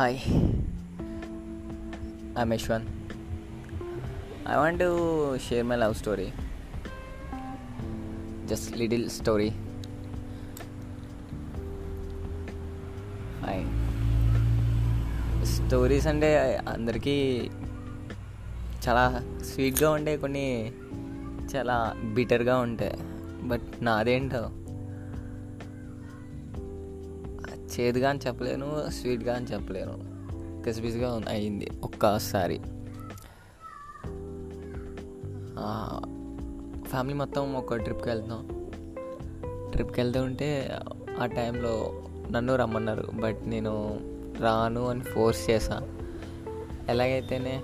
Hi I'm Yashwan I want to share my love story just little story hi stories అంటే అందరికీ చాలా స్వీట్గా ఉండే కొన్ని చాలా బిటర్గా ఉంటాయి బట్ నాదేంటో? చేదుగా అని చెప్పలేను స్వీట్గా అని చెప్పలేను. కసిపిసిగా అయింది ఒక్కసారి. ఫ్యామిలీ మొత్తం ఒక ట్రిప్కి వెళ్తాం ట్రిప్కి వెళ్తూ ఉంటే ఆ టైంలో నన్ను రమ్మన్నారు బట్ నేను రాను అని ఫోర్స్ చేశా. ఎలాగైతేనే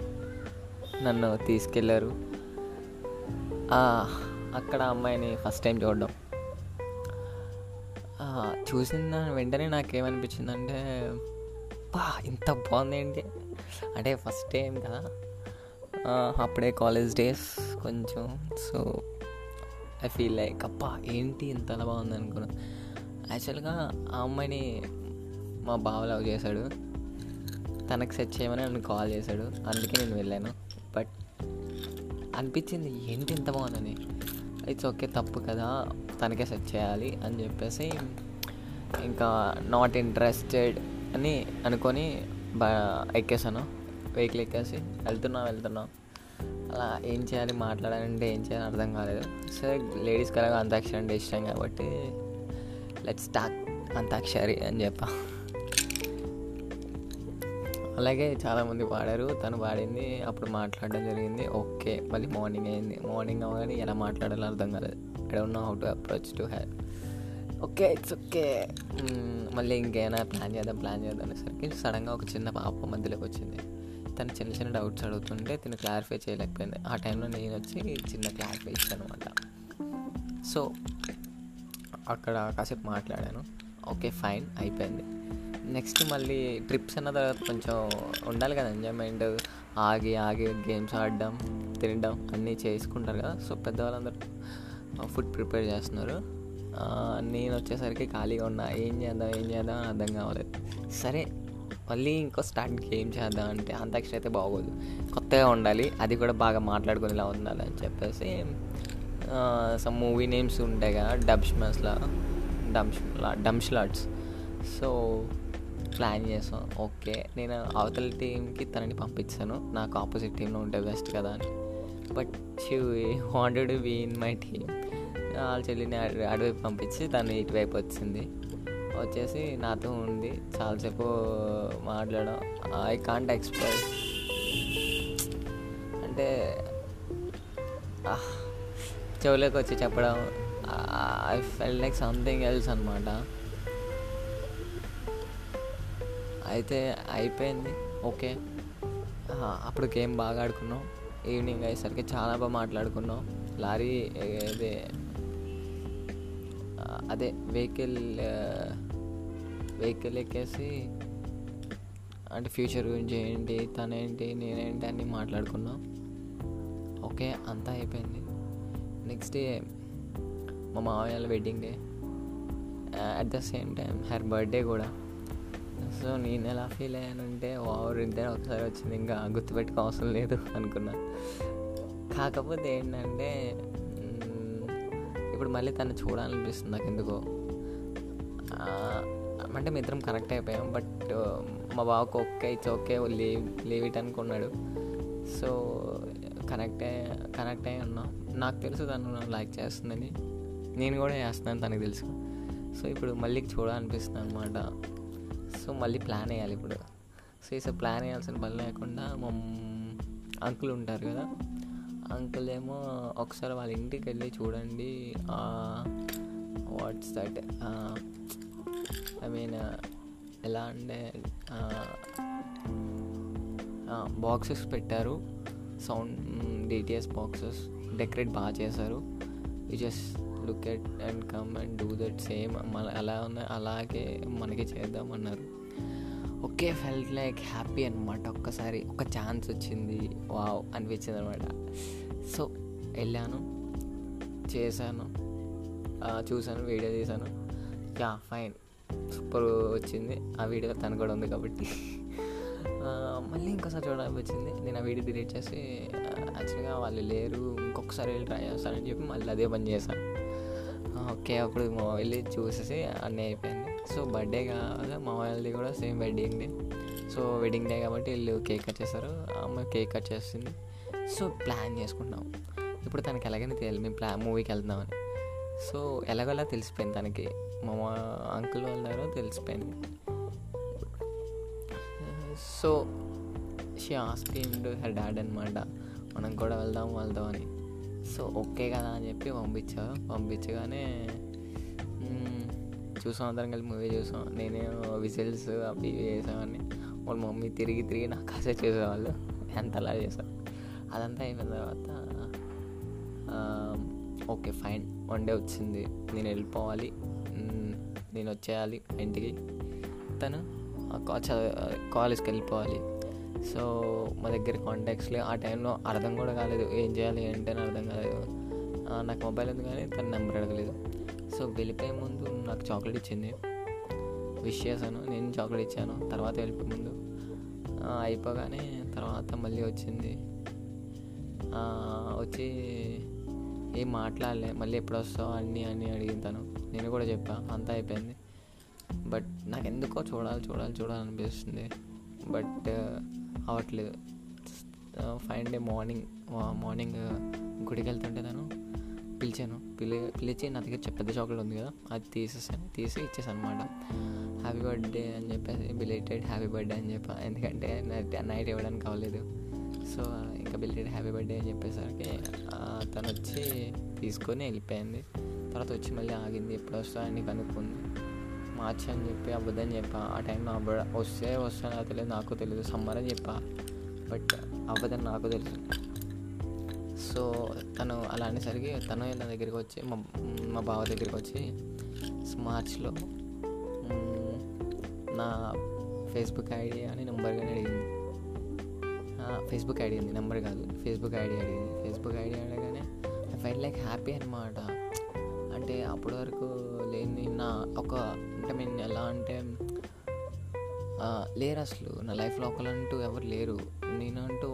నన్ను తీసుకెళ్ళారు అక్కడ అమ్మాయిని ఫస్ట్ టైం చూడడం. చూసిన వెంటనే నాకేమనిపించిందంటే బా ఇంత బాగుంది ఏంటి అంటే ఫస్ట్ టైం కదా. అప్పుడే కాలేజ్ డేస్ కొంచెం సో ఐ ఫీల్ లైక్ అప్పా ఏంటి ఇంత బాగుంది అనుకున్నా యాక్చువల్గా ఆ అమ్మాయిని మా బావ లవ్ చేశాడు. తనకు సెట్ చేయమని నన్ను కాల్ చేశాడు. అందుకే నేను వెళ్ళాను. బట్ అనిపించింది ఏంటి ఇంత బాగుందని? ఇట్స్ ఓకే తప్పు కదా తనకే సెట్ చేయాలి అని చెప్పేసి ఇంకా నాట్ ఇంట్రెస్టెడ్ అని అనుకొని ఎక్కేసాను. వెహికల్ ఎక్కేసి వెళ్తున్నా వెళ్తున్నా. అలా ఏం చేయాలి మాట్లాడాలంటే ఏం చేయాలి అర్థం కాలేదు. సరే లేడీస్ కలగా అంతాక్షరి అంటే ఇష్టం కాబట్టి లెట్స్ టాక్ అంతాక్షరి అని చెప్పా. అలాగే చాలామంది పాడారు. తను పాడింది అప్పుడు మాట్లాడడం జరిగింది. ఓకే మళ్ళీ మార్నింగ్ అయింది. మార్నింగ్ అవ్వగానే ఎలా మాట్లాడాలో అర్థం కాలేదు. I don't know how to approach to have okay it's okay. మళ్ళీ ఇంకేమైనా ప్లాన్ చేద్దాం ప్లాన్ చేద్దాం అనేసరికి సడన్గా ఒక చిన్న పాప మధ్యలోకి వచ్చింది. తను చిన్న చిన్న డౌట్స్ అడుగుతుంటే తను క్లారిఫై చేయలేకపోయింది. ఆ టైంలో నేను వచ్చి చిన్న క్లారిఫై ఇచ్చాను అనమాట సో అక్కడ కాసేపు మాట్లాడాను. ఓకే ఫైన్ అయిపోయింది. నెక్స్ట్ మళ్ళీ ట్రిప్స్ అన్న తర్వాత కొంచెం ఉండాలి కదా ఎంజాయ్మెంట్. ఆగి ఆగి గేమ్స్ ఆడడం తినడం అన్నీ చేసుకుంటారు కదా. సో పెద్దవాళ్ళందరూ ఫుడ్ ప్రిపేర్ చేస్తున్నారు. నేను వచ్చేసరికి ఖాళీగా ఉన్నా. ఏం చేద్దాం ఏం చేద్దాం అని అర్థం కావలేదు. సరే మళ్ళీ ఇంకో స్టార్ట్ గేమ్ చేద్దాం అంటే అంతాక్షరి అయితే బాగోదు. కొత్తగా ఉండాలి అది కూడా బాగా మాట్లాడుకునేలా ఉండాలి అని చెప్పేసి సమ్ మూవీ నేమ్స్ ఉంటాయి కదా డబ్ స్మాస్లా డమ్స్ డమ్స్ స్లాట్స్ సో ప్లాన్ చేసాం. ఓకే నేను అవతల టీంకి తనని పంపించాను. నాకు ఆపోజిట్ టీంలో ఉంటే బెస్ట్ కదా అని. But she wanted be in my team వాళ్ళ చెల్లిని అటువైపు పంపించి తను ఇటువైపు వచ్చింది. వచ్చేసి నాతో ఉంది. చాలాసేపు మాట్లాడడం ఐ కాంట్ ఎక్స్ప్రెస్ అంటే చెవులోకి వచ్చి చెప్పడం I felt like something else అనమాట అయితే అయిపోయింది. ఓకే. అప్పుడు గేమ్ బాగా ఆడుకున్నాం. ఈవినింగ్ అయ్యేసరికి చాలా బాగా మాట్లాడుకున్నాం. లారీ అదే అదే వెహికల్ వెహికల్ ఎక్కేసి అంటే ఫ్యూచర్ గురించి ఏంటి తనేంటి నేనేంటి అని మాట్లాడుకున్నాం. ఓకే అంతా అయిపోయింది. నెక్స్ట్ డే మా మామయ్య wedding day at the same time her birthday కూడా. సో నేను ఎలా ఫీల్ అయ్యానంటే వారు ఇద్దరు ఒకసారి వచ్చింది ఇంకా గుర్తుపెట్టుకో అవసరం లేదు అనుకున్నా. కాకపోతే ఏంటంటే ఇప్పుడు మళ్ళీ తను చూడాలనిపిస్తుంది నాకు ఎందుకో అంటే మీ ఇద్దరం కనెక్ట్ అయిపోయాం బట్ మా బావకు okay it's okay leave leave it అనుకున్నాడు. సో కనెక్ట్ అయ్యి కనెక్ట్ అయ్యి ఉన్నాం. నాకు తెలుసు తను లైక్ చేస్తుందని. నేను కూడా చేస్తున్నాను తనకు తెలుసు. సో ఇప్పుడు మళ్ళీ చూడాలనిపిస్తుంది అనమాట సో మళ్ళీ ప్లాన్ వేయాలి ఇప్పుడు. సో ఈ ప్లాన్ వేయాల్సిన పని లేకుండా మా అంకుల్ ఉంటారు కదా అంకుల్ ఏమో ఒకసారి వాళ్ళ ఇంటికి వెళ్ళి చూడండి వాట్స్ దట్ ఐ మీన్ ఎలా అంటే బాక్సెస్ పెట్టారు. సౌండ్ డిటిఎస్ బాక్సెస్ డెకరేట్ బాగా చేశారు. You just look at and come and do that same మన ఎలా ఉన్నాయి అలాగే మనకి చేద్దామన్నారు. ఓకే ఫెల్ట్ లైక్ హ్యాపీ అనమాట ఒక్కసారి ఒక ఛాన్స్ వచ్చింది. వావ్ అనిపించింది అనమాట సో వెళ్ళాను. చేశాను. చూశాను వీడియో తీశాను. యా ఫైన్ సూపర్ వచ్చింది. ఆ వీడియో తను కూడా ఉంది కాబట్టి. మళ్ళీ ఇంకోసారి చూడాలనిపించింది నేను ఆ వీడియో డిలీట్ చేసి యాక్చువల్గా వాళ్ళు లేరు. ఇంకొకసారి వెళ్ళి ట్రై చేస్తానని చెప్పి మళ్ళీ అదే పని చేశాను. ఓకే అప్పుడు మా వెళ్ళి చూసేసి అన్నీ అయిపోయింది. సో బర్త్డే కాదు మా వాళ్ళది కూడా same wedding day so wedding day కాబట్టి వీళ్ళు కేక్ కట్ చేస్తారు అమ్మ కేక్ కట్ చేస్తుంది. సో ప్లాన్ చేసుకుంటాం ఇప్పుడు తనకి ఎలాగైనా తెలియదు మేము ప్లా మూవీకి వెళ్దామని. సో ఎలాగోలా తెలిసిపోయింది తనకి. మా అంకుల్ వాళ్ళ దగ్గర తెలిసిపోయింది. So she asked her dad అనమాట మనం కూడా వెళ్దాం వెళ్దాం అని. సో ఓకే కదా అని చెప్పి పంపించా. పంపించగానే చూసాం అందరం కలిసి మూవీ చూసాం నేనే విజిల్స్ అవి ఇవి వాళ్ళ మమ్మీ తిరిగి తిరిగి నాకు కాసే చేసేవాళ్ళు. ఎంత అలా చేశారు అదంతా అయిపోయిన తర్వాత ఓకే ఫైన్. వన్ డే వచ్చింది. నేను వెళ్ళిపోవాలి. నేను వచ్చేయాలి ఇంటికి. తను ఆ కా- కాలేజ్కి వెళ్ళిపోవాలి. సో మా దగ్గర కాంటాక్ట్స్లో ఆ టైంలో అర్థం కూడా కాలేదు. ఏం చేయాలి ఏంటి అని అర్థం కాలేదు. నాకు మొబైల్ ఉంది కానీ తన నెంబర్ అడగలేదు. సో వెళ్ళిపోయే ముందు నాకు చాక్లెట్ ఇచ్చింది. విష్ చేశాను. నేను చాక్లెట్ ఇచ్చాను. తర్వాత వెళ్ళిపోయే ముందు. అయిపోగానే తర్వాత మళ్ళీ వచ్చింది. వచ్చి ఏం మాట్లాడలే. మళ్ళీ ఎప్పుడు వస్తావు? అన్నీ అన్నీ అడిగిన తను. నేను కూడా చెప్పా. అంతా అయిపోయింది. బట్ నాకు ఎందుకో చూడాలి చూడాలి చూడాలనిపిస్తుంది బట్ అవ్వట్లేదు ఫైవ్ డే మార్నింగ్ మార్నింగ్ గుడికి వెళ్తుంటే తను పిలిచాను. పిలి పిలిచి నా దగ్గర పెద్ద చాక్లెట్ ఉంది కదా అది తీసేసాను. తీసి ఇచ్చేసాను అనమాట హ్యాపీ బర్త్డే అని చెప్పేసి బిలేటెడ్ హ్యాపీ బర్త్డే అని చెప్పా. ఎందుకంటే నైట్ ఇవ్వడానికి కావలేదు సో ఇంకా బిలేటెడ్ హ్యాపీ బర్త్డే అని చెప్పేసరికి తను వచ్చి తీసుకొని వెళ్ళిపోయింది. తర్వాత వచ్చి మళ్ళీ ఆగింది. ఎప్పుడు వస్తా అని కనుక్కుంది. మార్చి అని చెప్పి అబద్ధం చెప్పా. ఆ టైంలో అబ్బ వస్తే వస్తానో తెలియదు నాకు తెలియదు సమ్మర్ అని చెప్పా. బట్ అబద్ధం నాకు తెలుసు సో తను అలా అనేసరికి తను నా దగ్గరికి వచ్చి మా మా బావ దగ్గరికి వచ్చి మార్చ్లో నా ఫేస్బుక్ ఐడి అని నెంబర్ కానీ అడిగింది. ఫేస్బుక్ ఐడి ఉంది నెంబర్ కాదు. ఫేస్బుక్ ఐడి అడిగింది. ఫేస్బుక్ ఐడి అడగానే ఐ ఫైల్ లైక్ హ్యాపీ అనమాట అంటే అప్పటి వరకు లేని నా ఒక అంటే మీన్ ఎలా అంటే లేరు అసలు. నా లైఫ్లో ఒకరంటూ ఎవరు లేరు. నేనంటూ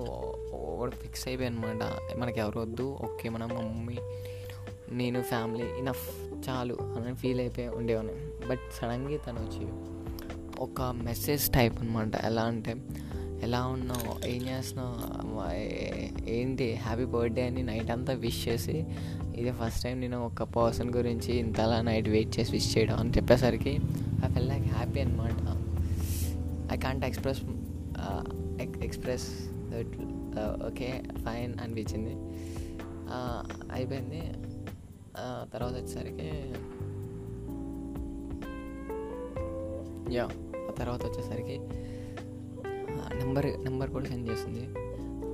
ఒకటి ఫిక్స్ అయిపోయాను అనమాట మనకి ఎవరు వద్దు. ఓకే మన మమ్మీ నేను ఫ్యామిలీ ఇనఫ్ చాలు అని ఫీల్ అయిపోయి ఉండేవాడిని. బట్ సడన్గా తను వచ్చి ఒక మెసేజ్ టైప్ అనమాట ఎలా అంటే ఎలా ఉన్నావు? ఏం చేస్తున్నావు? ఏంటి? హ్యాపీ బర్త్డే అని నైట్ అంతా విష్ చేసి ఇదే ఫస్ట్ టైం నేను ఒక పర్సన్ గురించి ఇంతలా నైట్ వెయిట్ చేసి విష్ చేయడం అని చెప్పేసరికి ఐ ఫెల్ లైక్ హ్యాపీ అనమాట I can't express express okay fine అనిపించింది. అయిపోయింది. తర్వాత వచ్చేసరికి యా తర్వాత వచ్చేసరికి నెంబర్ నెంబర్ కూడా సెండ్ చేసింది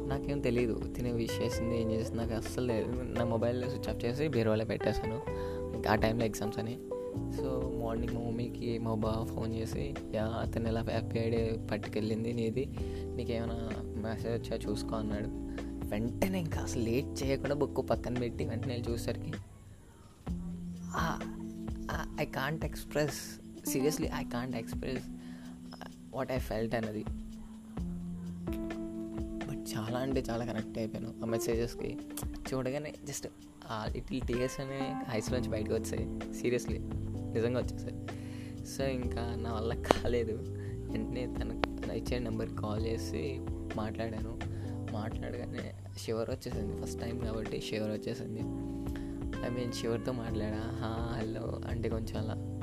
నాకేం తెలియదు తినే విష్ చేసింది ఏం చేసింది నాకు అస్సలు లేదు నా మొబైల్ స్విచ్ ఆఫ్ చేసి బీరువాలో పెట్టేశాను. ఆ టైంలో ఎగ్జామ్స్ అని. సో మార్నింగ్ మా మమ్మీకి మా బావ ఫోన్ చేసి యా అతను ఎలా హ్యాపీ ఐడి పట్టుకెళ్ళింది నీది నీకేమైనా మెసేజ్ వచ్చా చూసుకో అన్నాడు. వెంటనే ఇంకా అసలు లేట్ చేయకుండా బుక్ పక్కన పెట్టి వెంటనే చూసేసరికి I can't express seriously I can't express what I felt అన్నది. చాలా అంటే చాలా కనెక్ట్ అయిపోయాను. ఆ మెసేజెస్కి చూడగానే జస్ట్ ఆ లిటిల్ టీయర్స్ అనే ఐస్లోంచి బయటకు వచ్చాయి. సీరియస్లీ నిజంగా వచ్చేసాయి. సో ఇంకా నా వల్ల కాలేదు. వెంటనే తను ఇచ్చే నెంబర్కి కాల్ చేసి మాట్లాడాను. మాట్లాడగానే షివర్ వచ్చేసింది. ఫస్ట్ టైం కాబట్టి షివర్ వచ్చేసింది. ఐ మీన్ షివర్తో మాట్లాడా? హా హలో అంటే కొంచెం అలా.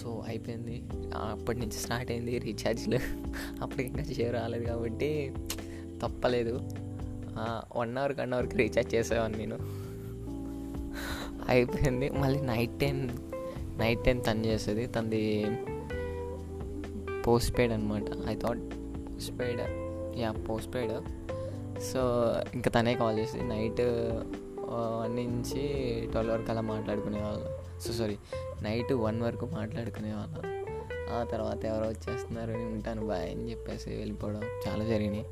సో అయిపోయింది. అప్పటి నుంచి స్టార్ట్ అయింది రీఛార్జ్లు అప్పటికి ఇంకా షేర్ రాలేదు కాబట్టి తప్పలేదు. వన్ అవర్ వన్ అవర్కి రీఛార్జ్ చేసేవాడిని నేను. అయిపోయింది. మళ్ళీ నైట్ టెన్ నైట్ టెన్ తను చేసేది. తనది పోస్ట్ పెయిడ్ అనమాట I thought post paid ya post paid so ఇంకా తనే కాల్ చేసి నైట్ వన్ నుంచి ట్వెల్వ్ వరకు అలా మాట్లాడుకునేవాళ్ళం. సో సారీ నైట్ వన్ వరకు మాట్లాడుకునేవాళ్ళం. ఆ తర్వాత ఎవరో వచ్చేస్తున్నారు నేను ఉంటాను బాయ్ అని చెప్పేసి వెళ్ళిపోవడం చాలా జరిగినాయి.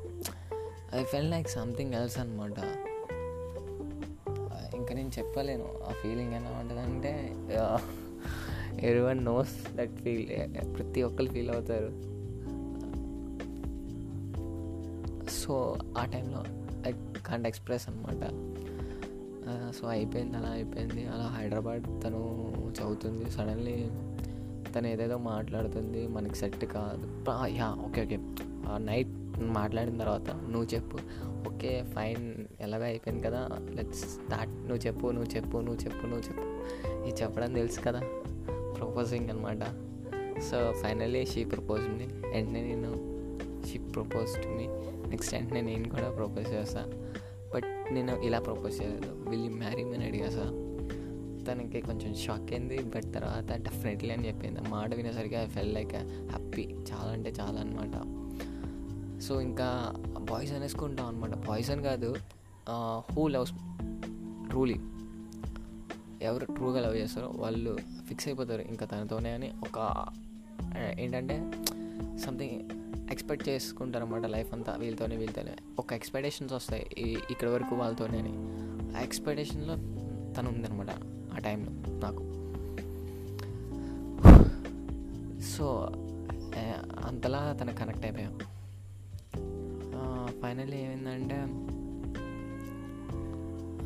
I felt like something else అనమాట ఇంకా నేను చెప్పలేను ఆ ఫీలింగ్ ఎలా ఉంటుందంటే ఎవరివన్ నోస్ దట్ ఫీల్ ప్రతి ఒక్కరు ఫీల్ అవుతారు. సో ఆ టైంలో ఐ కాంట్ ఎక్స్ప్రెస్ అనమాట సో అయిపోయింది అలా అయిపోయింది. అలా హైదరాబాద్ తను చదువుతుంది సడన్లీ తను ఏదేదో మాట్లాడుతుంది మనకి సెట్ కాదు. Yeah okay okay. నైట్ మాట్లాడిన తర్వాత నువ్వు చెప్పు. ఓకే ఫైన్ ఎలాగో అయిపోయింది కదా లెట్స్ స్టార్ట్ నువ్వు చెప్పు నువ్వు చెప్పు నువ్వు చెప్పు నువ్వు చెప్పు. ఇది చెప్పడం తెలుసు కదా ప్రపోజింగ్ అనమాట so finally she propose me వెంటనే నేను she propose to me next వెంటనే నేను కూడా ప్రపోజ్ చేస్తా. బట్ నేను ఇలా ప్రపోజ్ చేయలేదు. విల్ మ్యారీ అని అడిగా సార్. తనకి కొంచెం షాక్ అయింది. బట్ తర్వాత డెఫినెట్లీ అని చెప్పింది. మాట వినేసరికి ఐ ఫెల్ లైక్ హ్యాపీ చాలా అంటే చాలా అనమాట సో ఇంకా బాయ్స్ అనేసుకుంటాం అనమాట బాయ్స్ అని కాదు హూ లవ్స్ ట్రూలీ ఎవరు ట్రూగా లవ్ చేస్తారో వాళ్ళు ఫిక్స్ అయిపోతారు ఇంకా తనతోనే అని ఒక ఏంటంటే సంథింగ్ ఎక్స్పెక్ట్ చేసుకుంటారు అనమాట లైఫ్ అంతా వీళ్ళతోనే వీళ్ళతోనే. ఒక ఎక్స్పెక్టేషన్స్ వస్తాయి ఇక్కడ వరకు వాళ్ళతోనే అని. ఆ ఎక్స్పెక్టేషన్లో తను ఉందనమాట ఆ టైంలో నాకు. సో అంతలా తను కనెక్ట్ అయిపోయాం. ఫైనల్ ఏమైందంటే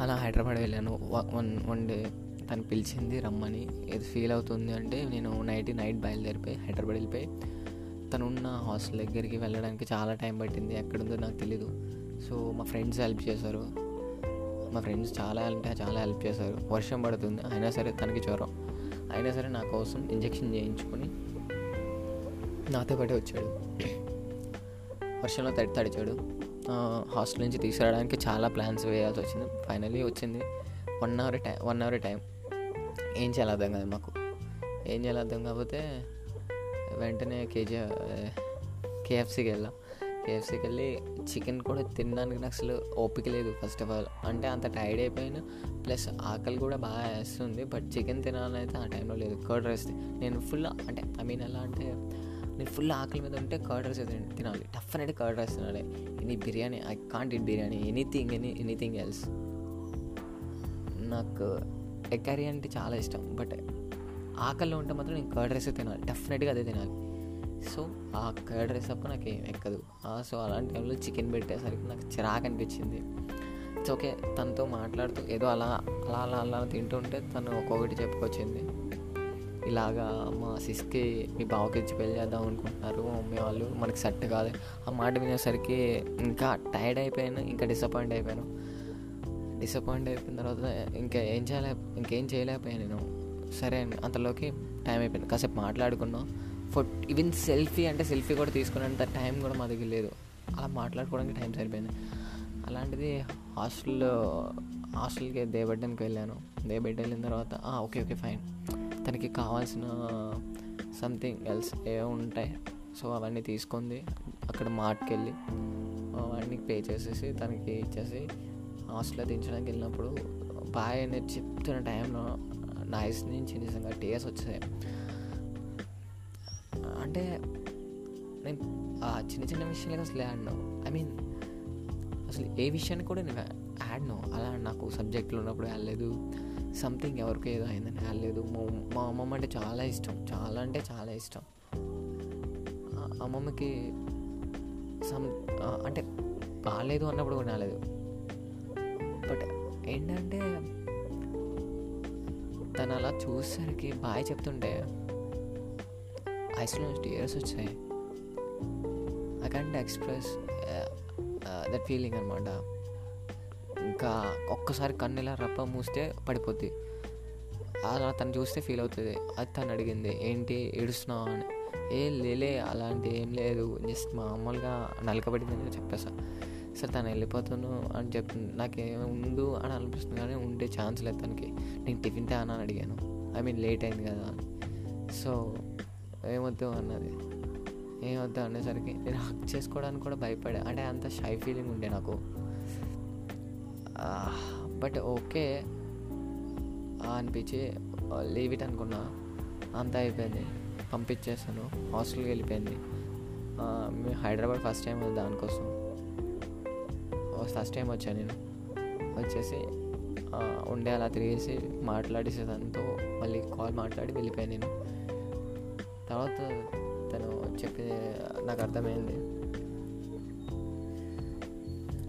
అలా హైదరాబాద్ వెళ్ళాను. వన్ వన్ డే తను పిలిచింది రమ్మని. ఏది ఫీల్ అవుతుంది అంటే నేను నైట్ నైట్ బయలుదేరిపోయి హైదరాబాద్ వెళ్ళిపోయి తను ఉన్న హాస్టల్ దగ్గరికి వెళ్ళడానికి చాలా టైం పట్టింది. ఎక్కడుందో నాకు తెలీదు. సో మా ఫ్రెండ్స్ హెల్ప్ చేశారు. మా ఫ్రెండ్స్ చాలా అంటే చాలా హెల్ప్ చేశారు. వర్షం పడుతుంది. అయినా సరే తనకి జ్వరం. అయినా సరే నా కోసం ఇంజెక్షన్ చేయించుకొని నాతో పాటే వచ్చాడు. వర్షంలో తడి తడిచాడు. హాస్టల్ నుంచి తీసుకురావడానికి చాలా ప్లాన్స్ వేయాల్సి వచ్చింది. ఫైనలీ వచ్చింది. One hour time one hour time ఏం చేయాలి అర్థం కాదు మాకు. ఏం చేయాలి అర్థం కాకపోతే వెంటనే కేజీ కేఎఫ్సీకి వెళ్ళాం. కేఎఫ్సీకి వెళ్ళి చికెన్ కూడా తినడానికి నాకు అసలు ఓపిక లేదు ఫస్ట్ ఆఫ్ ఆల్ అంటే అంత టైర్డ్ అయిపోయినా. ప్లస్ ఆకలి కూడా బాగా వేస్తుంది. బట్ చికెన్ తినాలని అయితే ఆ టైంలో లేదు. కర్డ్ రైస్ నేను ఫుల్ అంటే ఐ మీన్ ఎలా అంటే నేను ఫుల్ ఆకలి మీద ఉంటే కర్డ్ రైస్ తినాలి. డెఫినెట్గా కర్డ్ రైస్ తినాలి. Any biryani I can't it biryani anything any anything else నాకు ఎగ్ కర్రీ అంటే చాలా ఇష్టం. బట్ ఆకలిలో ఉంటే మాత్రం నేను కర్డ్ రైస్ తినాలి. డెఫినెట్గా అదే తినాలి. సో ఆ కర్డ్ రైస్ అప్పుడు నాకు ఏం ఎక్కదు. సో అలాంటి టైంలో చికెన్ పెట్టేసరికి నాకు చిరాకు అనిపించింది. ఇట్స్ ఓకే తనతో మాట్లాడుతూ ఏదో అలా అలా అలా అలా తింటుంటే తను ఒక్కొక్కటి చెప్పుకొచ్చింది. ఇలాగా మా సిస్కి మీ బావకి ఇచ్చి పెళ్ళి చేద్దాం అనుకుంటున్నారు. మమ్మీ వాళ్ళు మనకి సెట్ కాదు ఆ మాట వినేసరికి ఇంకా టైర్డ్ అయిపోయాను ఇంకా డిసప్పాయింట్ అయిపోయాను. డిసప్పాయింట్ అయిపోయిన తర్వాత ఇంకా ఏం చేయలే ఇంకేం చేయలేకపోయాను నేను. సరే అండి అంతలోకి టైం అయిపోయింది. కాసేపు మాట్లాడుకున్నాం. ఫుట్ ఈవెన్ సెల్ఫీ అంటే సెల్ఫీ కూడా తీసుకునేంత టైం కూడా మా దగ్గర లేదు. అలా మాట్లాడుకోవడానికి టైం సరిపోయింది. అలాంటిది హాస్టల్లో హాస్టల్కి దేవడ్డానికి వెళ్ళాను. దేబడ్డ వెళ్ళిన తర్వాత ఓకే ఓకే ఫైన్ తనకి కావాల్సిన సంథింగ్ ఎల్స్ ఏ ఉంటాయి. సో అవన్నీ తీసుకుంది. అక్కడ మార్ట్కి వెళ్ళి అవన్నీ పే చేసేసి తనకి ఇచ్చేసి హాస్టల్లో దించడానికి వెళ్ళినప్పుడు బాయ్ అనేది చెప్తున్న టైంలో నాయిస్ నుంచి నిజంగా టీఎస్ వచ్చాయి. అంటే నేను ఆ చిన్న చిన్న విషయాలకి అసలు ఆడను ఐ మీన్ అసలు ఏ విషయాన్ని కూడా నేను ఆడను అలా నాకు సబ్జెక్టులు ఉన్నప్పుడు వెళ్ళలేదు సంథింగ్ ఎవరికి ఏదో అయిందని. వెళ్ళలేదు మా అమ్మమ్మ అంటే చాలా ఇష్టం. చాలా అంటే చాలా ఇష్టం. అమ్మమ్మకి సమ్ అంటే బాగాలేదు అన్నప్పుడు కూడా రాలేదు. బట్ ఏంటంటే తను అలా చూసేసరికి బాయ్ చెప్తుంటే ఐస్లో టీయర్స్ వచ్చాయి. I can't express that feeling అనమాట ఇంకా ఒక్కసారి కన్ను ఇలా రప్ప మూస్తే పడిపోద్ది. అలా తను చూస్తే ఫీల్ అవుతుంది. అది తను అడిగింది ఏంటి ఏడుస్తున్నావు అని? ఏ లేలే అలాంటి ఏం లేదు. జస్ట్ మామూలుగా నలకబడిందని చెప్పేసా. సరే తను వెళ్ళిపోతాను అని చెప్తుంది నాకేమో ఉండు అని అనిపిస్తుంది కానీ ఉండే ఛాన్స్ లేదు తనకి. నేను టిఫిన్ తేనా అని అడిగాను. ఐ మీన్ లేట్ అయింది కదా అని. సో ఏమొద్దు అన్నది. ఏమొద్దు అనేసరికి నేను హక్ చేసుకోవడానికి కూడా భయపడా అంటే అంత షై ఫీలింగ్ ఉండే నాకు. Ah, బట్ ఓకే ah, అనిపించి లీవ్ ఇట్ అనుకున్నా. అంతా అయిపోయింది. పంపించేసాను హాస్టల్కి వెళ్ళిపోయింది. మేము హైదరాబాద్ ఫస్ట్ టైం దానికోసం. ఫస్ట్ టైం వచ్చాను నేను. వచ్చేసి ఉండే అలా తిరిగేసి మాట్లాడేసే తనతో మళ్ళీ కాల్ మాట్లాడి వెళ్ళిపోయాను నేను. తర్వాత తను చెప్పింది నాకు అర్థమైంది.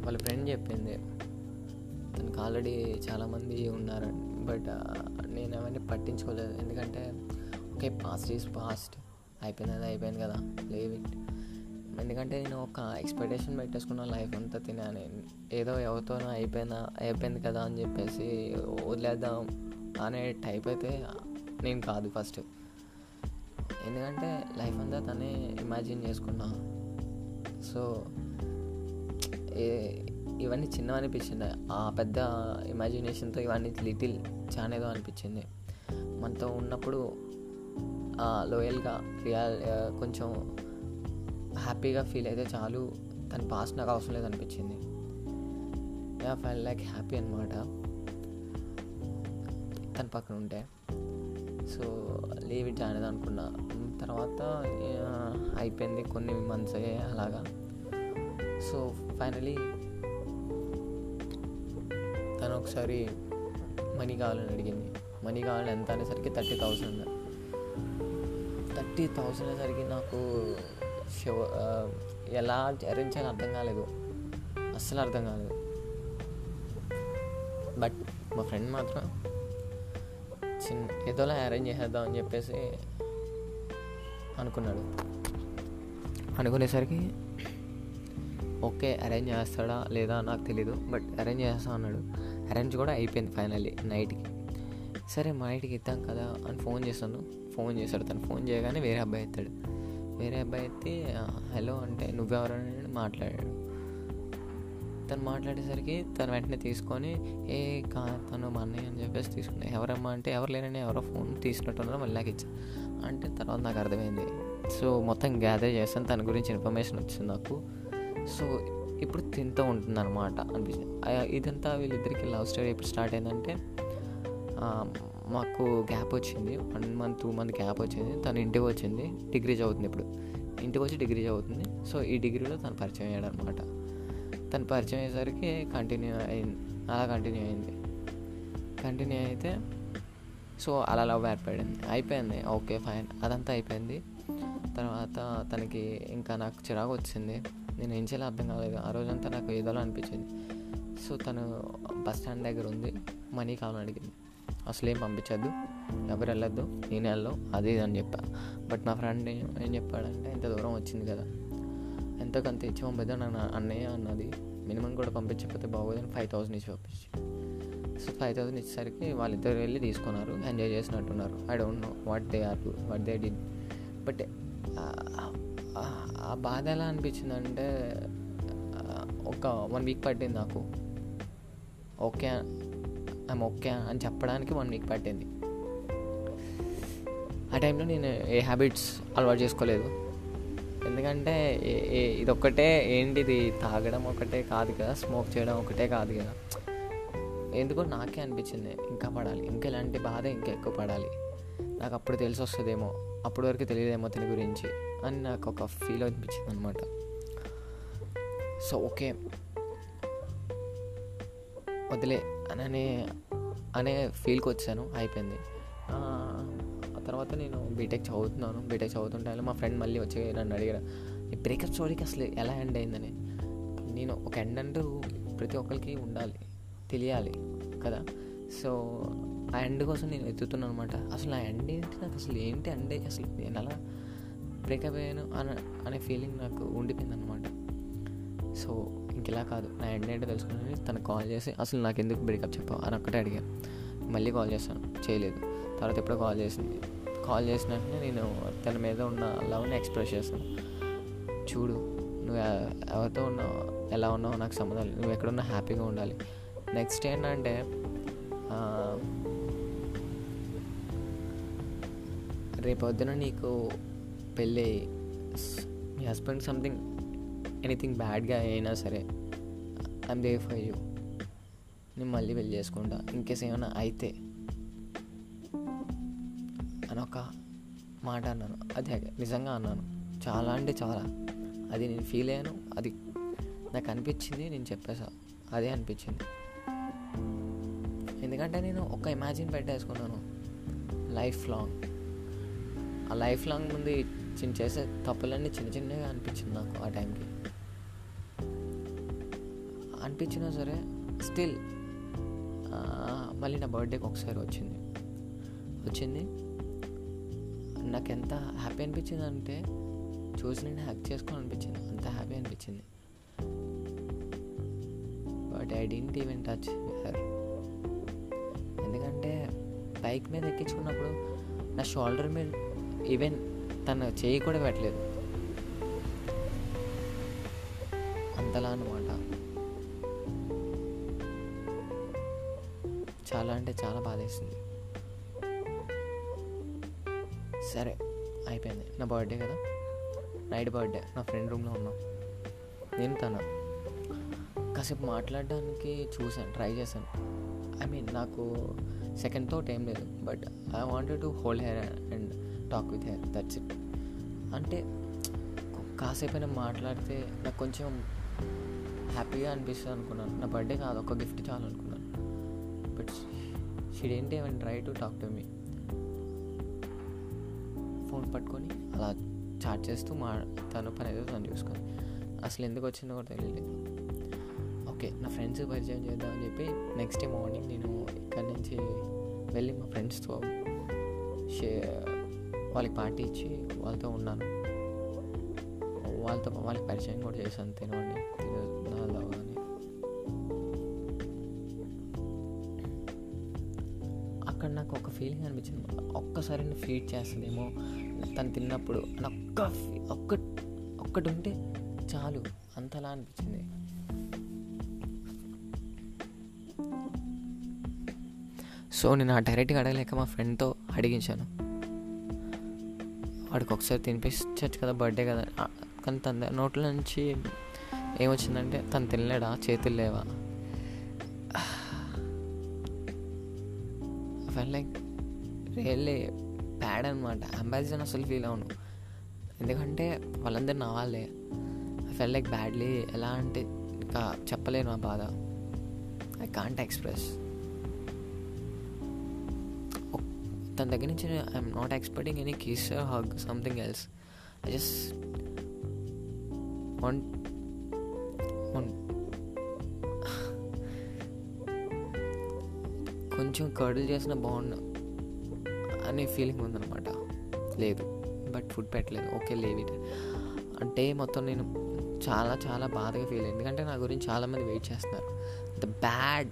వాళ్ళ ఫ్రెండ్ చెప్పింది. అతనికి ఆల్రెడీ చాలామంది ఉన్నారు. బట్ నేను అవన్నీ పట్టించుకోలేదు. ఎందుకంటే ఓకే పాస్ట్ ఈజ్ పాస్ట్ అయిపోయింది అది అయిపోయింది కదా లేవ్ ఇట్ ఎందుకంటే నేను ఒక ఎక్స్పెక్టేషన్ పెట్టేసుకున్న లైఫ్ అంతా తినాను ఏదో ఎవరితోనో అయిపోయిందా అయిపోయింది కదా అని చెప్పేసి వదిలేద్దాం అనే టైప్ అయితే నేను కాదు ఫస్ట్ ఎందుకంటే లైఫ్ అంతా తనే ఇమాజిన్ చేసుకున్నా. సో ఇవన్నీ చిన్నవి అనిపించింది ఆ పెద్ద ఇమాజినేషన్తో ఇవన్నీ లిటిల్ చాలా ఏదో అనిపించింది మనతో ఉన్నప్పుడు లోయల్గా రియల్ కొంచెం హ్యాపీగా ఫీల్ అయితే చాలు. తన పాస్ట్ నాకు అవసరం లేదు అనిపించింది యా ఫైల్ లైక్ హ్యాపీ అనమాట తన పక్కన ఉంటే. సో లీవ్ ఇట్ అనేది అనుకున్నా. తర్వాత అయిపోయింది. కొన్ని మంత్స్ అయ్యాయి అలాగా. సో ఫైనలీ తను ఒకసారి మనీ కావాలని అడిగింది. మనీ కావాలని ఎంత అనేసరికి థర్టీ థౌసండ్ థర్టీ థౌసండ్ అనేసరికి నాకు షో ఎలా అరేంజ్ చేయాలో అర్థం కాలేదు. అస్సలు అర్థం కాలేదు. బట్ మా ఫ్రెండ్ మాత్రం చిన్న ఏదోలా అరేంజ్ చేసేద్దాం అని చెప్పేసి అనుకున్నాడు. అనుకునేసరికి ఓకే అరేంజ్ చేస్తాడా లేదా నాకు తెలీదు. బట్ అరేంజ్ చేస్తా అన్నాడు. అరేంజ్ కూడా అయిపోయింది ఫైనల్లీ నైట్కి. సరే మా నైట్కి ఇద్దాం కదా అని ఫోన్ చేస్తాను ఫోన్ చేశాడు. తను ఫోన్ చేయగానే వేరే అబ్బాయి ఎత్తాడు. వేరే అబ్బాయి ఎత్తి హలో అంటే నువ్వెవరని మాట్లాడాడు. తను మాట్లాడేసరికి తను వెంటనే తీసుకొని ఏ కా తను మా అన్నయ్య అని చెప్పేసి తీసుకున్నా. ఎవరమ్మా అంటే ఎవరు లేరని ఎవరో ఫోన్ తీసుకున్నట్టున్నారో మళ్ళీ నాకు ఇచ్చా. అంటే తర్వాత నాకు అర్థమైంది. సో మొత్తం గ్యాదర్ చేస్తాను తన గురించి ఇన్ఫర్మేషన్ వచ్చింది నాకు. సో ఇప్పుడు తింటూ ఉంటుంది అనమాట అనిపించింది ఇదంతా వీళ్ళిద్దరికి లవ్ స్టోరీ ఎప్పుడు స్టార్ట్ అయిందంటే మాకు గ్యాప్ వచ్చింది. One month two month gap వచ్చింది. తను ఇంటికి వచ్చింది. డిగ్రీ చదువుతుంది ఇప్పుడు. ఇంటికి వచ్చి డిగ్రీ చదువుతుంది. సో ఈ డిగ్రీలో తను పరిచయం అయ్యాడు అనమాట తను పరిచయం అయ్యేసరికి కంటిన్యూ అయింది అలా కంటిన్యూ అయింది. కంటిన్యూ అయితే సో అలా లవ్ ఏర్పడింది. అయిపోయింది. Okay fine. అదంతా అయిపోయింది. తర్వాత తనకి ఇంకా నాకు చిరాకు వచ్చింది. నేను ఏం చేయాలో అర్థం కాలేదు. ఆ రోజంతా నాకు ఏదోలా అనిపించింది. సో తను బస్ స్టాండ్ దగ్గర ఉంది. మనీ కావాలని అడిగింది. అసలు ఏం పంపించద్దు. ఎవరు వెళ్ళొద్దు. నేను వెళ్ళవు అది ఇది అని చెప్పా. బట్ నా ఫ్రెండ్ ఏం చెప్పాడంటే ఇంత దూరం వచ్చింది కదా. ఎంతో కొంత ఇచ్చి పంపిద్దాం నా అన్నయ్య అన్నది. మినిమం కూడా పంపించకపోతే బాగోదని ఫైవ్ థౌసండ్ ఇచ్చి పంపించి. సో ఫైవ్ థౌసండ్ ఇచ్చేసరికి వాళ్ళిద్దరు వెళ్ళి తీసుకున్నారు. ఎంజాయ్ చేసినట్టున్నారు. I don't know what they are what they did but ఆ బాధ ఎలా అనిపించిందంటే ఒక వన్ వీక్ పట్టింది నాకు. ఓకే ఐమ్ ఓకే అని చెప్పడానికి వన్ వీక్ పట్టింది. ఆ టైంలో నేను ఏ హ్యాబిట్స్ అలవాటు చేసుకోలేదు. ఎందుకంటే ఇది ఒక్కటే ఏంటిది తాగడం ఒకటే కాదు కదా స్మోక్ చేయడం ఒకటే కాదు కదా. ఎందుకో నాకే అనిపించింది ఇంకా పడాలి. ఇంకా ఇలాంటి బాధ ఇంకా ఎక్కువ పడాలి. నాకు అప్పుడు తెలిసి వస్తుందేమో అప్పటి వరకు తెలియదేమో దీని గురించి అని నాకు ఒక ఫీల్ అనిపించింది అనమాట సో ఓకే. వదిలే అననే అనే ఫీల్కి వచ్చాను అయిపోయింది. ఆ తర్వాత నేను బీటెక్ చదువుతున్నాను. బీటెక్ చదువుతుంటే మా ఫ్రెండ్ మళ్ళీ వచ్చి నన్ను అడిగారు ఈ బ్రేకప్ స్టోరీకి అసలు ఎలా ఎండ్ అయిందని? నేను ఒక ఎండ్ అంటూ ప్రతి ఒక్కరికి ఉండాలి తెలియాలి కదా. సో ఆ ఎండ్ కోసం నేను ఎత్తుతున్నాను అనమాట అసలు ఆ ఎండ్ ఏంటి? నాకు అసలు ఏంటి ఎండ్? అసలు నేను అలా బ్రేకప్ అయ్యాను అని అనే ఫీలింగ్ నాకు ఉండిపోయింది అనమాట సో ఇంకెలా కాదు. నా ఎండ్ ఏంటో తెలుసుకుని తను కాల్ చేసి అసలు నాకు ఎందుకు బ్రేకప్ చెప్పావు? అని ఒక్కటే అడిగాను మళ్ళీ కాల్ చేస్తాను. చేయలేదు. తర్వాత ఎప్పుడో కాల్ చేసింది. కాల్ చేసిన వెంటనే నేను తన మీద ఉన్న లవ్ని ఎక్స్ప్రెస్ చేస్తాను. చూడు నువ్వు ఎవరితో ఉన్నావు ఎలా ఉన్నావు నాకు సంబంధం లేదు. నువ్వు ఎక్కడున్నా హ్యాపీగా ఉండాలి. నెక్స్ట్ ఏంటంటే రేపొద్దున నీకు పెళ్ళి మీ హస్బెండ్ సంథింగ్ ఎనీథింగ్ బ్యాడ్గా అయినా సరే ఐమ్ దే ఫర్ యూ నేను మళ్ళీ పెళ్ళి చేసుకుంటా. ఇన్కేస్ ఏమైనా అయితే అని ఒక మాట అన్నాను. అది నిజంగా అన్నాను. చాలా అంటే చాలా. అది నేను ఫీల్ అయ్యాను. అది నాకు అనిపించింది నేను చెప్పేసా. అదే అనిపించింది. ఎందుకంటే నేను ఒక ఇమాజిన్ పెట్టేసుకున్నాను. Life long. ఆ లైఫ్ లాంగ్ ముందు చిన్న చేసే తప్పులన్నీ చిన్న చిన్నగా అనిపించింది నాకు ఆ టైంకి. అనిపించినా సరే స్టిల్ మళ్ళీ నా బర్త్డేకి ఒకసారి వచ్చింది. వచ్చింది. నాకు ఎంత హ్యాపీ అనిపించింది అంటే చూసి నేను హ్యాక్ చేసుకోవాలనిపించింది. అంత హ్యాపీ అనిపించింది. But I didn't even touch bike మీద ఎక్కించుకున్నప్పుడు నా షోల్డర్ మీద ఈవెన్ తను చేయి కూడా పెట్టలేదు. అంతలా అనమాట చాలా అంటే చాలా బాధేసింది. సరే అయిపోయింది. నా బర్త్డే కదా. Night birthday. నా ఫ్రెండ్ రూమ్లో ఉన్నాం. నేను తన. కాసేపు మాట్లాడడానికి చూసాను ట్రై చేశాను. ఐ మీన్ నాకు సెకండ్ థాట్ ఏం లేదు. But I wanted to hold her and talk with her that's it అంటే కాసేపు అయినా మాట్లాడితే నాకు కొంచెం హ్యాపీగా అనిపిస్తుంది అనుకున్నాను. నా బర్త్డే కాదు ఒక గిఫ్ట్ చాలు అనుకున్నాను. బట్ షీడేంటి ఏమైనా try to talk to me phone పట్టుకొని అలా చాట్ చేస్తూ మా తను పని ఏదో తను చూసుకొని. అసలు ఎందుకు వచ్చిందో కూడా తెలియలేదు. ఓకే నా ఫ్రెండ్స్ పరిచయం చేద్దామని చెప్పి నెక్స్ట్ డే మార్నింగ్ నేను ఇక్కడి నుంచి వెళ్ళి మా ఫ్రెండ్స్తో షే వాళ్ళకి పార్టీ ఇచ్చి వాళ్ళతో ఉన్నాను. వాళ్ళతో వాళ్ళకి పరిచయం కూడా చేశాను తినవండి తినాలో అక్కడ నాకు ఒక ఫీలింగ్ అనిపించింది. ఒక్కసారి ఫీడ్ చేస్తుందేమో తను తిన్నప్పుడు. అని ఒక్క ఒక్క ఒక్కటి ఉంటే చాలు అంతలా అనిపించింది. సో నేను ఆ డైరెక్ట్గా అడగలేక మా ఫ్రెండ్తో అడిగించాను. వాడికి ఒకసారి తినిపించచ్చు కదా బర్త్డే కదా. కానీ తన నోట్ల నుంచి ఏమొచ్చిందంటే తను తినలేడా చేతులు లేవా? లైక్ రియల్లీ బ్యాడ్ అనమాట అంబాసిడర్ అసలు ఫీల్ అవును ఎందుకంటే వాళ్ళందరూ నా వాళ్ళే. I felt like badly. ఎలా అంటే ఇంకా చెప్పలేను ఆ బాధ. I can't express. తన దగ్గర నుంచి I'm not expecting any kiss hug something else I just one one కొంచెం కర్డిల్ చేసిన బాగుండు అనే ఫీలింగ్ ఉందన్నమాట. లేదు బట్ ఫుడ్ పెట్టలేదు. ఓకే లేవి అంటే మొత్తం నేను చాలా చాలా బాధగా ఫీల్ అయ్యింది ఎందుకంటే నా గురించి చాలామంది వెయిట్ చేస్తున్నారు. The bad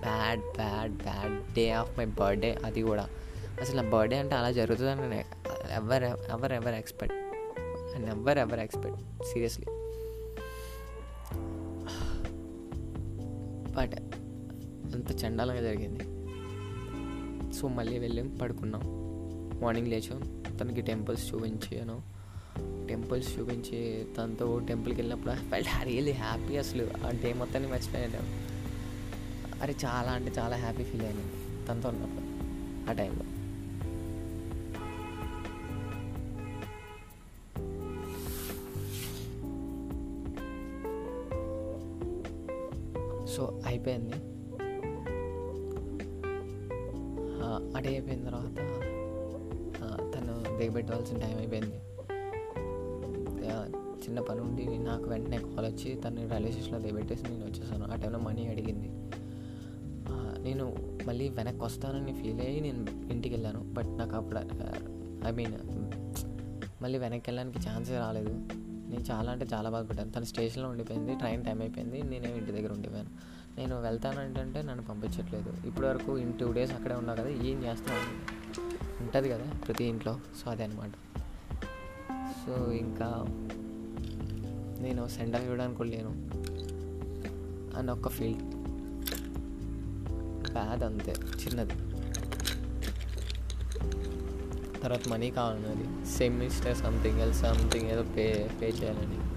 bad bad bad day of my birthday అది కూడా. అసలు నా బర్త్డే అంటే అలా జరుగుతుందని నేను ever ever ever expect and ever ever expect seriously. But అంత చండాలంగా జరిగింది. సో మళ్ళీ వెళ్ళి పడుకున్నాం. మార్నింగ్ లేచాం. తనకి టెంపుల్స్ చూపించాను. టెంపుల్స్ చూపించి తనతో టెంపుల్కి వెళ్ళినప్పుడు ఫెల్ట్ రియలీ హ్యాపీ అసలు. ఆ డే మొత్తాన్ని మర్చిపోయాను. అరే చాలా అంటే చాలా హ్యాపీ ఫీల్ అయ్యాను తనతో ఉన్నప్పుడు ఆ టైంలో. అయిపోయింది. అటే అయిపోయిన తర్వాత తను దిగబెట్టవలసిన టైం అయిపోయింది. చిన్న పని ఉండి నాకు వెంటనే కాల్ వచ్చి తను రైల్వే స్టేషన్లో దిగబెట్టేసి నేను వచ్చేసాను. ఆ టైంలో మనీ అడిగింది. నేను మళ్ళీ వెనక్కి వస్తానని ఫీల్ అయ్యి నేను ఇంటికి వెళ్ళాను. బట్ నాకు అప్పుడు ఐ మీన్ మళ్ళీ వెనక్కి వెళ్ళడానికి ఛాన్సే రాలేదు. నేను చాలా అంటే చాలా బాధపడ్డాను. తను స్టేషన్లో ఉండిపోయింది ట్రైన్ టైం అయిపోయింది నేనే ఇంటి దగ్గర ఉండిపోయాను. నేను వెళ్తానంటే నన్ను పంపించట్లేదు. ఇప్పటి వరకు ఇన్ టూ డేస్ అక్కడే ఉన్నా కదా ఏం చేస్తాను ఉంటుంది కదా ప్రతి ఇంట్లో. సో అదే అనమాట సో ఇంకా నేను సెండ్ ఆఫ్ ఇవ్వడానికి కూడా లేను. అని ఒక్క ఫీల్. బ్యాడ్ అంతే చిన్నది. తర్వాత మనీ కావాలన్నది సెమిస్టర్ సంథింగ్ ఎల్స్ సంథింగ్ ఏదో పే పే చేయాలని.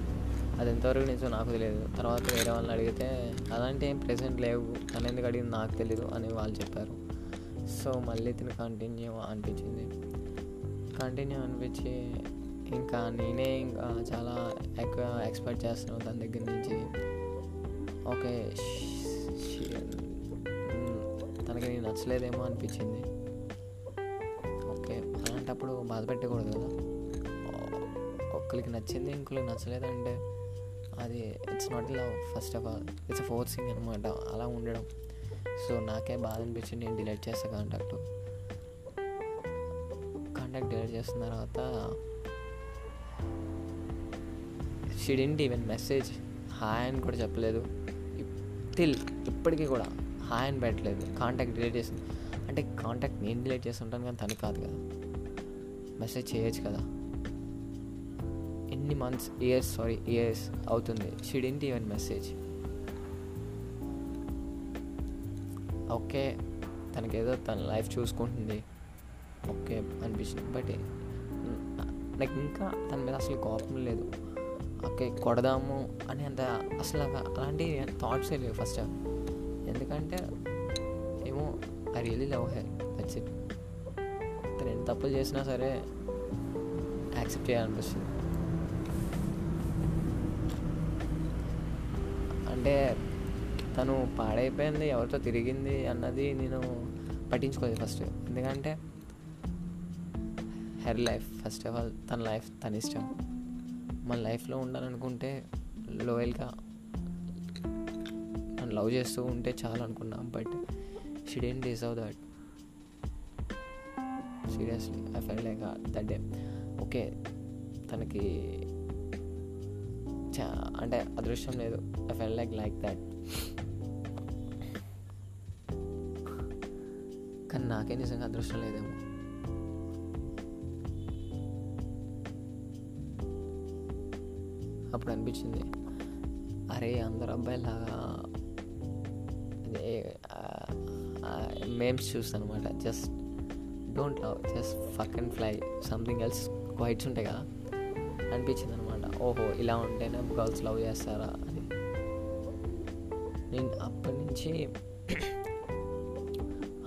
అది ఎంతవరకు నిజం నాకు తెలియదు. తర్వాత వేరే వాళ్ళని అడిగితే అలాంటి ఏం ప్రెసెంట్ లేవు. తను ఎందుకు అడిగింది నాకు తెలియదు అని వాళ్ళు చెప్పారు. సో మళ్ళీ తిని కంటిన్యూ అనిపించింది. కంటిన్యూ అనిపించి ఇంకా నేనే ఇంకా చాలా ఎక్కువ ఎక్స్పెక్ట్ చేస్తున్నాను తన దగ్గర నుంచి. ఓకే తనకి నేను నచ్చలేదేమో అనిపించింది. ఓకే అలాంటప్పుడు బాధ పెట్టకూడదు కదా. ఒకరికి నచ్చింది ఇంకొకరికి నచ్చలేదంటే అది it's not love first of all it's forcing అనమాట అలా ఉండడం. సో నాకే బాధ అనిపించింది. నేను డిలీట్ చేస్తా కాంటాక్ట్ కాంటాక్ట్ డిలీట్ చేసిన తర్వాత షిడింట్ ఈవెన్ మెసేజ్ హాయ్ అని కూడా చెప్పలేదు. టిల్ ఇప్పటికీ కూడా హాయ్ అని పెట్టలేదు. కాంటాక్ట్ డిలీట్ చేసింది. అంటే కాంటాక్ట్ నేను డిలీట్ చేసి ఉంటాను కానీ తను కాదు కదా. మెసేజ్ చేయొచ్చు కదా. ఎన్ని మంత్స్ ఇయర్స్ సారీ ఇయర్స్ అవుతుంది? She didn't even message okay తనకేదో తన లైఫ్ చూసుకుంటుంది. ఓకే అనిపించింది. బట్ నాకు ఇంకా తన మీద అసలు కోపం లేదు. ఓకే కొడదాము అని అంత అసలు అలాంటి థాట్సే లేవు ఫస్ట్ ఎందుకంటే ఏమో I really love her that's it తను ఎంత తప్పులు చేసినా సరే యాక్సెప్ట్ చేయాలనిపిస్తుంది. అంటే తను పాడైపోయింది ఎవరితో తిరిగింది అన్నది నేను పట్టించుకోలేదు ఫస్ట్ ఎందుకంటే her life first of all తన లైఫ్ తన ఇష్టం. మన లైఫ్లో ఉండాలనుకుంటే లోయల్గా నన్ను లవ్ చేస్తూ ఉంటే చాలు అనుకున్నా but she didn't deserve that seriously I felt like that day okay తనకి చా అంటే అదృష్టం లేదు. I felt like like that కానీ నాకే నిజంగా అదృష్టం లేదేమో. అప్పుడు అనిపించింది అరే అందరు అబ్బాయిలాగా మేమ్స్ చూస్తాను అనమాట just don't love just fuck and fly something else quotes ఉంటాయి కదా. అనిపించింది అనమాట. ఓహో ఇలా ఉంటేనే గర్ల్స్ లవ్ చేస్తారా అని. నేను అప్పటి నుంచి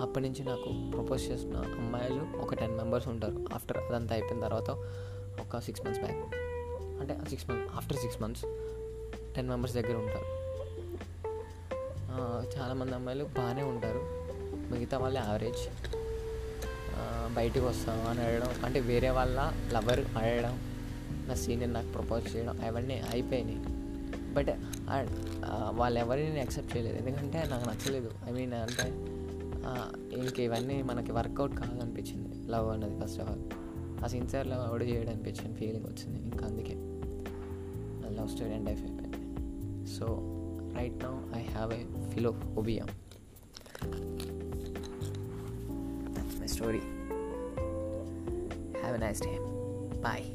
అప్పటి నుంచి నాకు ప్రపోజ్ చేసిన అమ్మాయిలు ఒక టెన్ మెంబర్స్ ఉంటారు. ఆఫ్టర్ అదంతా అయిపోయిన తర్వాత ఒక సిక్స్ మంత్స్ బ్యాక్ అంటే six months after six months ten members దగ్గర ఉంటారు. చాలామంది అమ్మాయిలు బాగానే ఉంటారు. మిగతా వాళ్ళు యావరేజ్ బయటికి వస్తాం అని అడగడం అంటే వేరే వాళ్ళ లవర్ అడగడం నా సీనియర్ నాకు ప్రపోజ్ చేయడం అవన్నీ అయిపోయినాయి. బట్ వాళ్ళు ఎవరిని నేను యాక్సెప్ట్ చేయలేదు. ఎందుకంటే నాకు నచ్చలేదు. ఐ మీన్ అంటే ఇంక ఇవన్నీ మనకి వర్కౌట్ కాదనిపించింది లవ్ అన్నది ఫస్ట్ ఆఫ్ ఆల్. ఆ సిన్సియర్ లవ్ ఎవడు చేయడం అనిపించింది ఫీలింగ్ వచ్చింది. ఇంకా అందుకే. లవ్ స్టోరీ అండ్ లైఫ్ అయిపోయింది. So right now I have a philophobia that's my story have a nice day bye